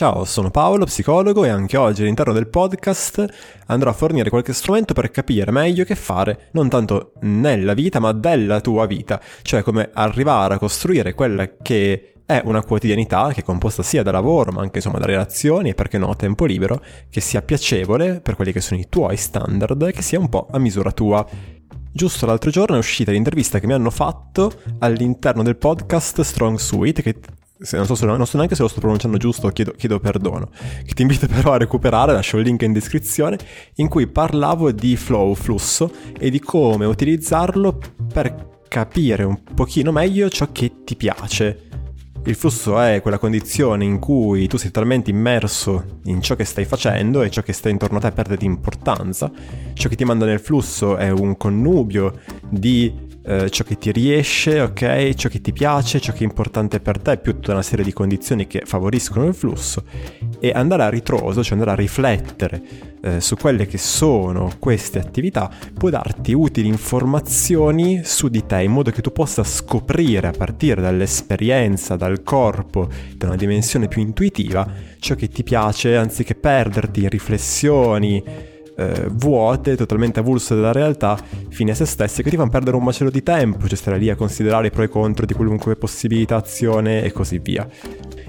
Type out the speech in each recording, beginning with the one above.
Ciao, sono Paolo, psicologo e anche oggi all'interno del podcast andrò a fornire qualche strumento per capire meglio che fare, non tanto nella vita, ma della tua vita, cioè come arrivare a costruire quella che è una quotidianità che è composta sia da lavoro, ma anche insomma da relazioni e perché no, tempo libero, che sia piacevole per quelli che sono i tuoi standard e che sia un po' a misura tua. Giusto l'altro giorno è uscita l'intervista che mi hanno fatto all'interno del podcast Strong Suite, che se non, so se, non so neanche se lo sto pronunciando giusto, chiedo, chiedo perdono, che ti invito però a recuperare, lascio il link in descrizione, in cui parlavo di flow, flusso e di come utilizzarlo per capire un pochino meglio ciò che ti piace. Il flusso è quella condizione in cui tu sei talmente immerso in ciò che stai facendo e ciò che sta intorno a te perde di importanza. Ciò che ti manda nel flusso è un connubio di eh, ciò che ti riesce, ok? Ciò che ti piace, ciò che è importante per te, più tutta una serie di condizioni che favoriscono il flusso e andare a ritroso, cioè andare a riflettere eh, su quelle che sono queste attività, può darti utili informazioni su di te in modo che tu possa scoprire a partire dall'esperienza, dal corpo, da una dimensione più intuitiva, ciò che ti piace anziché perderti in riflessioni eh, vuote, totalmente avulse dalla realtà, fine a se stesse, che ti fanno perdere un macello di tempo, cioè stare lì a considerare i pro e i contro di qualunque possibilità, azione e così via.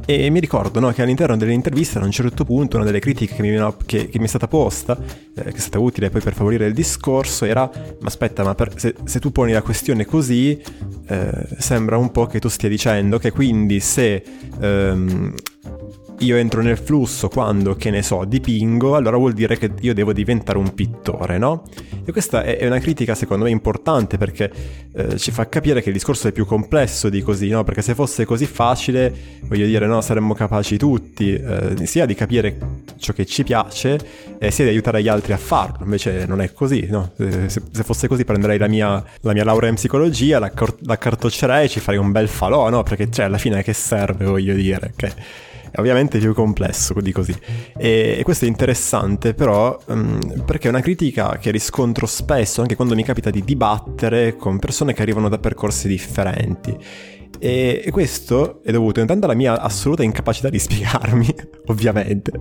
E mi ricordo no, che all'interno dell'intervista a un certo punto una delle critiche che mi, che, che mi è stata posta, eh, che è stata utile poi per favorire il discorso, era ma aspetta, ma per, se, se, tu poni la questione così, eh, sembra un po' che tu stia dicendo che quindi se ehm, io entro nel flusso quando, che ne so, dipingo, allora vuol dire che io devo diventare un pittore, no? E questa è una critica secondo me importante perché eh, ci fa capire che il discorso è più complesso di così, no? Perché se fosse così facile, voglio dire, no, saremmo capaci tutti eh, sia di capire ciò che ci piace eh, sia di aiutare gli altri a farlo, invece non è così, no? Se, se fosse così prenderei la mia, la mia laurea in psicologia, la, la cartoccerei e ci farei un bel falò, no? Perché cioè alla fine che serve, voglio dire, che... È ovviamente più complesso di così. E, e questo è interessante però um, perché è una critica che riscontro spesso anche quando mi capita di dibattere con persone che arrivano da percorsi differenti. E, questo è dovuto intanto alla mia assoluta incapacità di spiegarmi, ovviamente,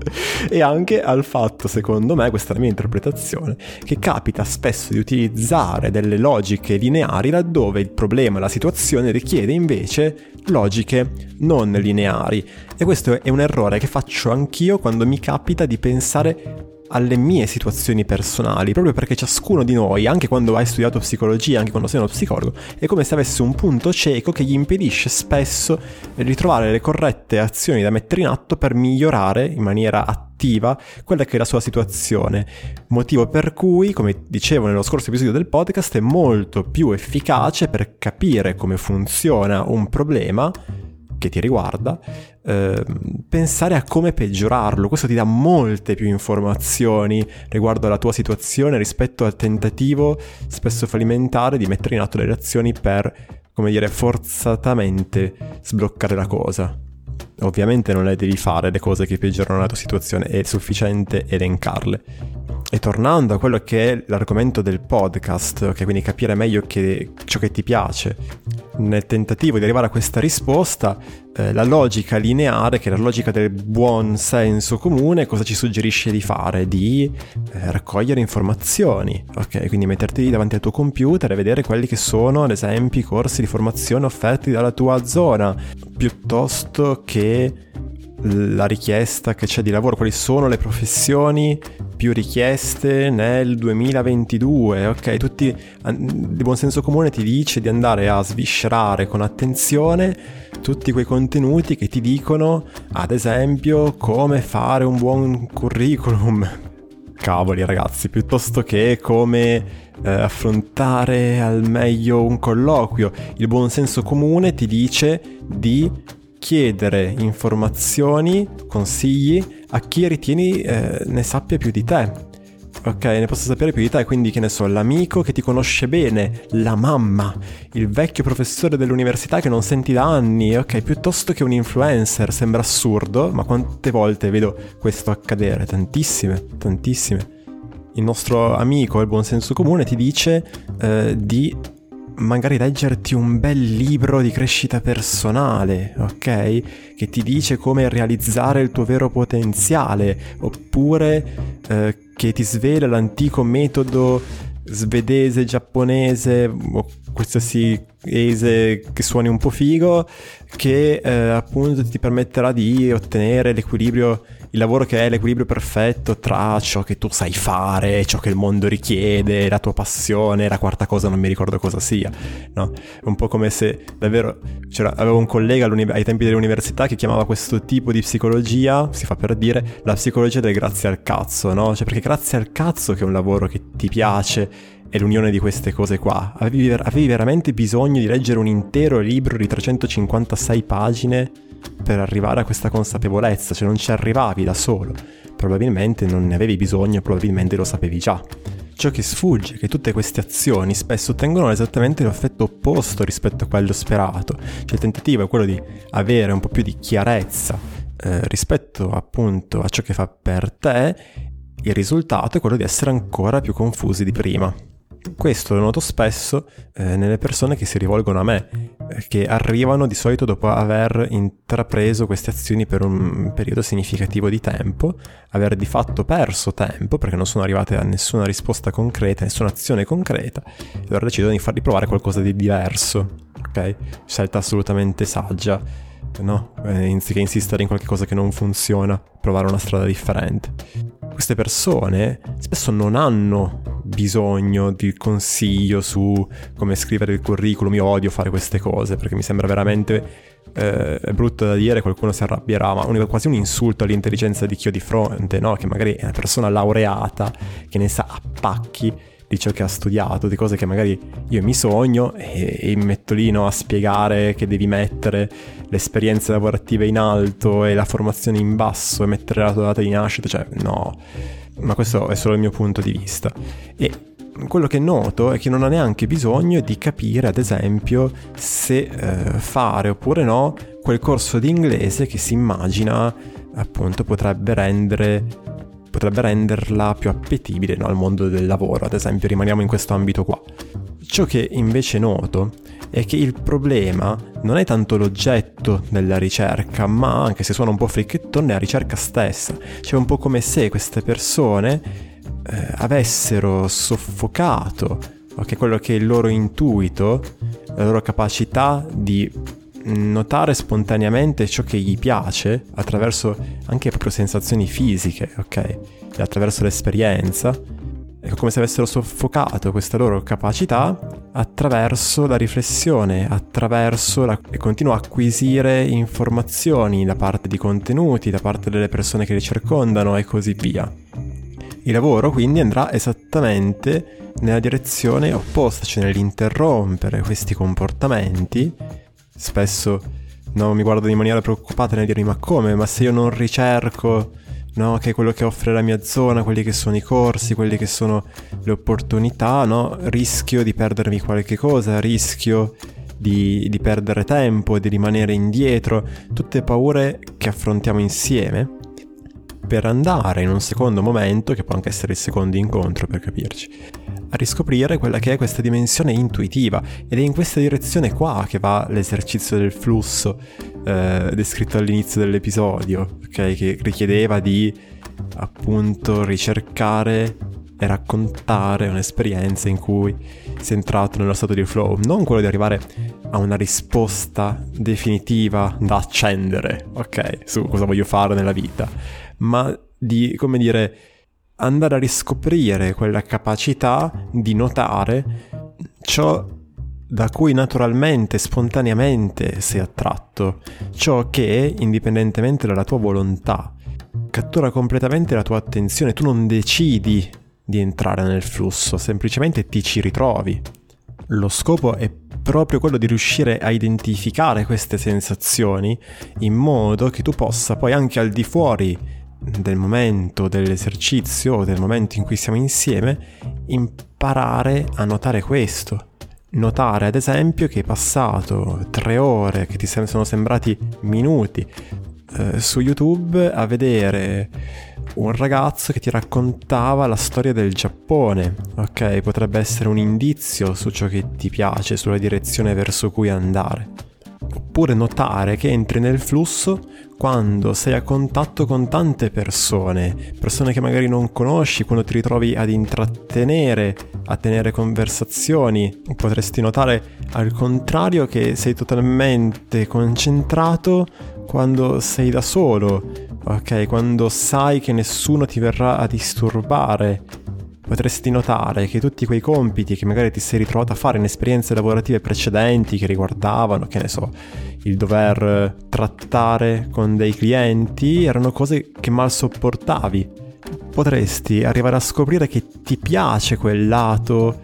e anche al fatto, secondo me, questa è la mia interpretazione, che capita spesso di utilizzare delle logiche lineari laddove il problema, la situazione richiede invece logiche non lineari. E questo è un errore che faccio anch'io quando mi capita di pensare alle mie situazioni personali, proprio perché ciascuno di noi, anche quando hai studiato psicologia, anche quando sei uno psicologo, è come se avesse un punto cieco che gli impedisce spesso di trovare le corrette azioni da mettere in atto per migliorare in maniera attiva quella che è la sua situazione. Motivo per cui, come dicevo nello scorso episodio del podcast, è molto più efficace per capire come funziona un problema che ti riguarda, eh, pensare a come peggiorarlo. Questo ti dà molte più informazioni riguardo alla tua situazione rispetto al tentativo spesso fallimentare di mettere in atto delle azioni per, come dire, forzatamente sbloccare la cosa. Ovviamente non le devi fare le cose che peggiorano la tua situazione, è sufficiente elencarle. E tornando a quello che è l'argomento del podcast, ok, quindi capire meglio che, ciò che ti piace, nel tentativo di arrivare a questa risposta, eh, la logica lineare, che è la logica del buon senso comune, cosa ci suggerisce di fare? Di eh, raccogliere informazioni, ok? Quindi metterti davanti al tuo computer e vedere quelli che sono, ad esempio, i corsi di formazione offerti dalla tua zona, piuttosto che la richiesta che c'è di lavoro, quali sono le professioni più richieste nel 2022, ok? Tutti di buon senso comune ti dice di andare a sviscerare con attenzione tutti quei contenuti che ti dicono, ad esempio, come fare un buon curriculum. Cavoli ragazzi, piuttosto che come eh, affrontare al meglio un colloquio. Il buon senso comune ti dice di chiedere informazioni, consigli a chi ritieni eh, ne sappia più di te. Ok, ne posso sapere più di te, quindi che ne so, l'amico che ti conosce bene, la mamma, il vecchio professore dell'università che non senti da anni, ok, piuttosto che un influencer, sembra assurdo, ma quante volte vedo questo accadere? Tantissime, tantissime. Il nostro amico, il buon senso comune, ti dice eh, di magari leggerti un bel libro di crescita personale, ok? Che ti dice come realizzare il tuo vero potenziale, oppure eh, che ti svela l'antico metodo svedese, giapponese o qualsiasi ese che suoni un po' figo, che eh, appunto ti permetterà di ottenere l'equilibrio il lavoro che è l'equilibrio perfetto tra ciò che tu sai fare, ciò che il mondo richiede, la tua passione, la quarta cosa non mi ricordo cosa sia, no? È un po' come se davvero c'era, avevo un collega ai tempi dell'università che chiamava questo tipo di psicologia, si fa per dire, la psicologia del grazie al cazzo, no? Cioè perché grazie al cazzo che è un lavoro che ti piace è l'unione di queste cose qua. Avevi, avevi veramente bisogno di leggere un intero libro di 356 pagine per arrivare a questa consapevolezza, cioè non ci arrivavi da solo, probabilmente non ne avevi bisogno, probabilmente lo sapevi già. Ciò che sfugge è che tutte queste azioni spesso ottengono esattamente l'effetto opposto rispetto a quello sperato, cioè il tentativo è quello di avere un po' più di chiarezza eh, rispetto appunto a ciò che fa per te, il risultato è quello di essere ancora più confusi di prima. Questo lo noto spesso eh, nelle persone che si rivolgono a me, eh, che arrivano di solito dopo aver intrapreso queste azioni per un periodo significativo di tempo, aver di fatto perso tempo perché non sono arrivate a nessuna risposta concreta, nessuna azione concreta, e allora decidono di fargli provare qualcosa di diverso, ok? Scelta assolutamente saggia, no? Eh, anziché insistere in qualcosa che non funziona, provare una strada differente queste persone spesso non hanno bisogno di consiglio su come scrivere il curriculum. Io odio fare queste cose perché mi sembra veramente eh, brutto da dire, qualcuno si arrabbierà, ma un, quasi un insulto all'intelligenza di chi ho di fronte, no? Che magari è una persona laureata che ne sa a pacchi di ciò che ha studiato, di cose che magari io mi sogno e, e mi metto lì no, a spiegare che devi mettere le esperienze lavorative in alto e la formazione in basso e mettere la tua data di nascita, cioè no, ma questo è solo il mio punto di vista. E quello che noto è che non ha neanche bisogno di capire, ad esempio, se eh, fare oppure no quel corso di inglese che si immagina appunto potrebbe rendere potrebbe renderla più appetibile no, al mondo del lavoro, ad esempio rimaniamo in questo ambito qua. Ciò che invece noto è che il problema non è tanto l'oggetto della ricerca, ma anche se suona un po' fricchettone, la ricerca stessa. Cioè un po' come se queste persone eh, avessero soffocato okay, quello che è il loro intuito, la loro capacità di notare spontaneamente ciò che gli piace attraverso anche proprio sensazioni fisiche, ok? E attraverso l'esperienza. Ecco, come se avessero soffocato questa loro capacità attraverso la riflessione, attraverso la... e continuo a acquisire informazioni da parte di contenuti, da parte delle persone che li circondano e così via. Il lavoro quindi andrà esattamente nella direzione opposta, cioè nell'interrompere questi comportamenti spesso no, mi guardano in maniera preoccupata nel dirmi ma come? Ma se io non ricerco no, che è quello che offre la mia zona, quelli che sono i corsi, quelli che sono le opportunità, no? rischio di perdermi qualche cosa, rischio di, di perdere tempo, di rimanere indietro, tutte paure che affrontiamo insieme per andare in un secondo momento, che può anche essere il secondo incontro per capirci, a riscoprire quella che è questa dimensione intuitiva. Ed è in questa direzione qua che va l'esercizio del flusso eh, descritto all'inizio dell'episodio, okay? che richiedeva di appunto ricercare e raccontare un'esperienza in cui sei entrato nello stato di flow, non quello di arrivare a una risposta definitiva da accendere, ok, su cosa voglio fare nella vita, ma di, come dire, andare a riscoprire quella capacità di notare ciò da cui naturalmente, spontaneamente sei attratto, ciò che, indipendentemente dalla tua volontà, cattura completamente la tua attenzione, tu non decidi di entrare nel flusso, semplicemente ti ci ritrovi. Lo scopo è proprio quello di riuscire a identificare queste sensazioni in modo che tu possa poi anche al di fuori del momento dell'esercizio del momento in cui siamo insieme, imparare a notare questo. Notare ad esempio che hai passato tre ore che ti sono sembrati minuti eh, su YouTube a vedere un ragazzo che ti raccontava la storia del Giappone, ok? Potrebbe essere un indizio su ciò che ti piace, sulla direzione verso cui andare. Oppure notare che entri nel flusso quando sei a contatto con tante persone, persone che magari non conosci, quando ti ritrovi ad intrattenere, a tenere conversazioni, potresti notare al contrario che sei totalmente concentrato quando sei da solo, ok? Quando sai che nessuno ti verrà a disturbare. Potresti notare che tutti quei compiti che magari ti sei ritrovato a fare in esperienze lavorative precedenti che riguardavano, che ne so, il dover trattare con dei clienti erano cose che mal sopportavi. Potresti arrivare a scoprire che ti piace quel lato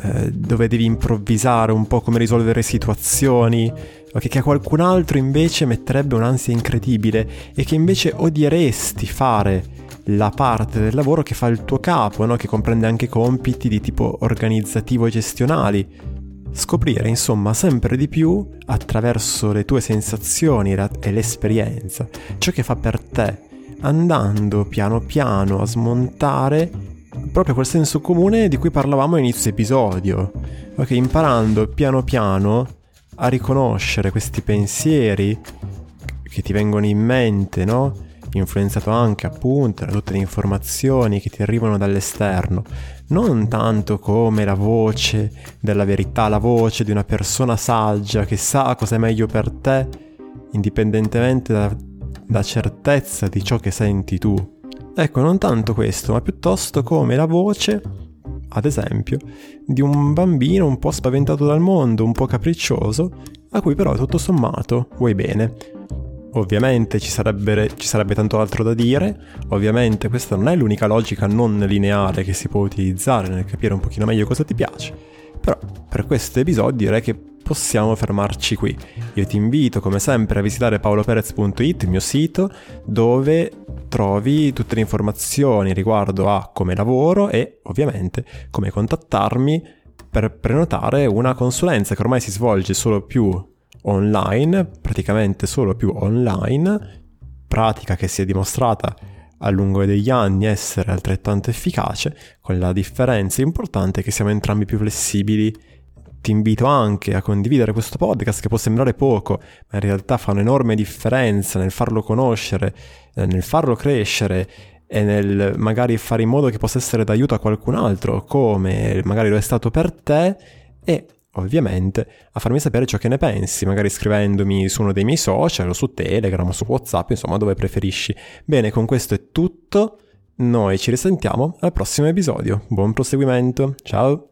eh, dove devi improvvisare un po' come risolvere situazioni, che a qualcun altro invece metterebbe un'ansia incredibile e che invece odieresti fare la parte del lavoro che fa il tuo capo, no? che comprende anche compiti di tipo organizzativo e gestionali Scoprire insomma sempre di più attraverso le tue sensazioni e l'esperienza ciò che fa per te, andando piano piano a smontare proprio quel senso comune di cui parlavamo a inizio episodio, ok? Imparando piano piano a riconoscere questi pensieri che ti vengono in mente, no? Influenzato anche appunto da tutte le informazioni che ti arrivano dall'esterno, non tanto come la voce della verità, la voce di una persona saggia che sa cosa è meglio per te, indipendentemente da, da certezza di ciò che senti tu. Ecco, non tanto questo, ma piuttosto come la voce, ad esempio, di un bambino un po' spaventato dal mondo, un po' capriccioso, a cui però tutto sommato vuoi bene. Ovviamente ci sarebbe, ci sarebbe, tanto altro da dire, ovviamente questa non è l'unica logica non lineare che si può utilizzare nel capire un pochino meglio cosa ti piace, però per questo episodio direi che possiamo fermarci qui. Io ti invito come sempre a visitare paoloperez.it, il mio sito, dove trovi tutte le informazioni riguardo a come lavoro e ovviamente come contattarmi per prenotare una consulenza che ormai si svolge solo più online, praticamente solo più online, pratica che si è dimostrata a lungo degli anni essere altrettanto efficace, con la differenza importante che siamo entrambi più flessibili. Ti invito anche a condividere questo podcast che può sembrare poco, ma in realtà fa un'enorme differenza nel farlo conoscere, eh, nel farlo crescere e nel magari fare in modo che possa essere d'aiuto a qualcun altro, come magari lo è stato per te, e ovviamente, a farmi sapere ciò che ne pensi, magari scrivendomi su uno dei miei social o su Telegram o su WhatsApp, insomma, dove preferisci. Bene, con questo è tutto. Noi ci risentiamo al prossimo episodio. Buon proseguimento. Ciao!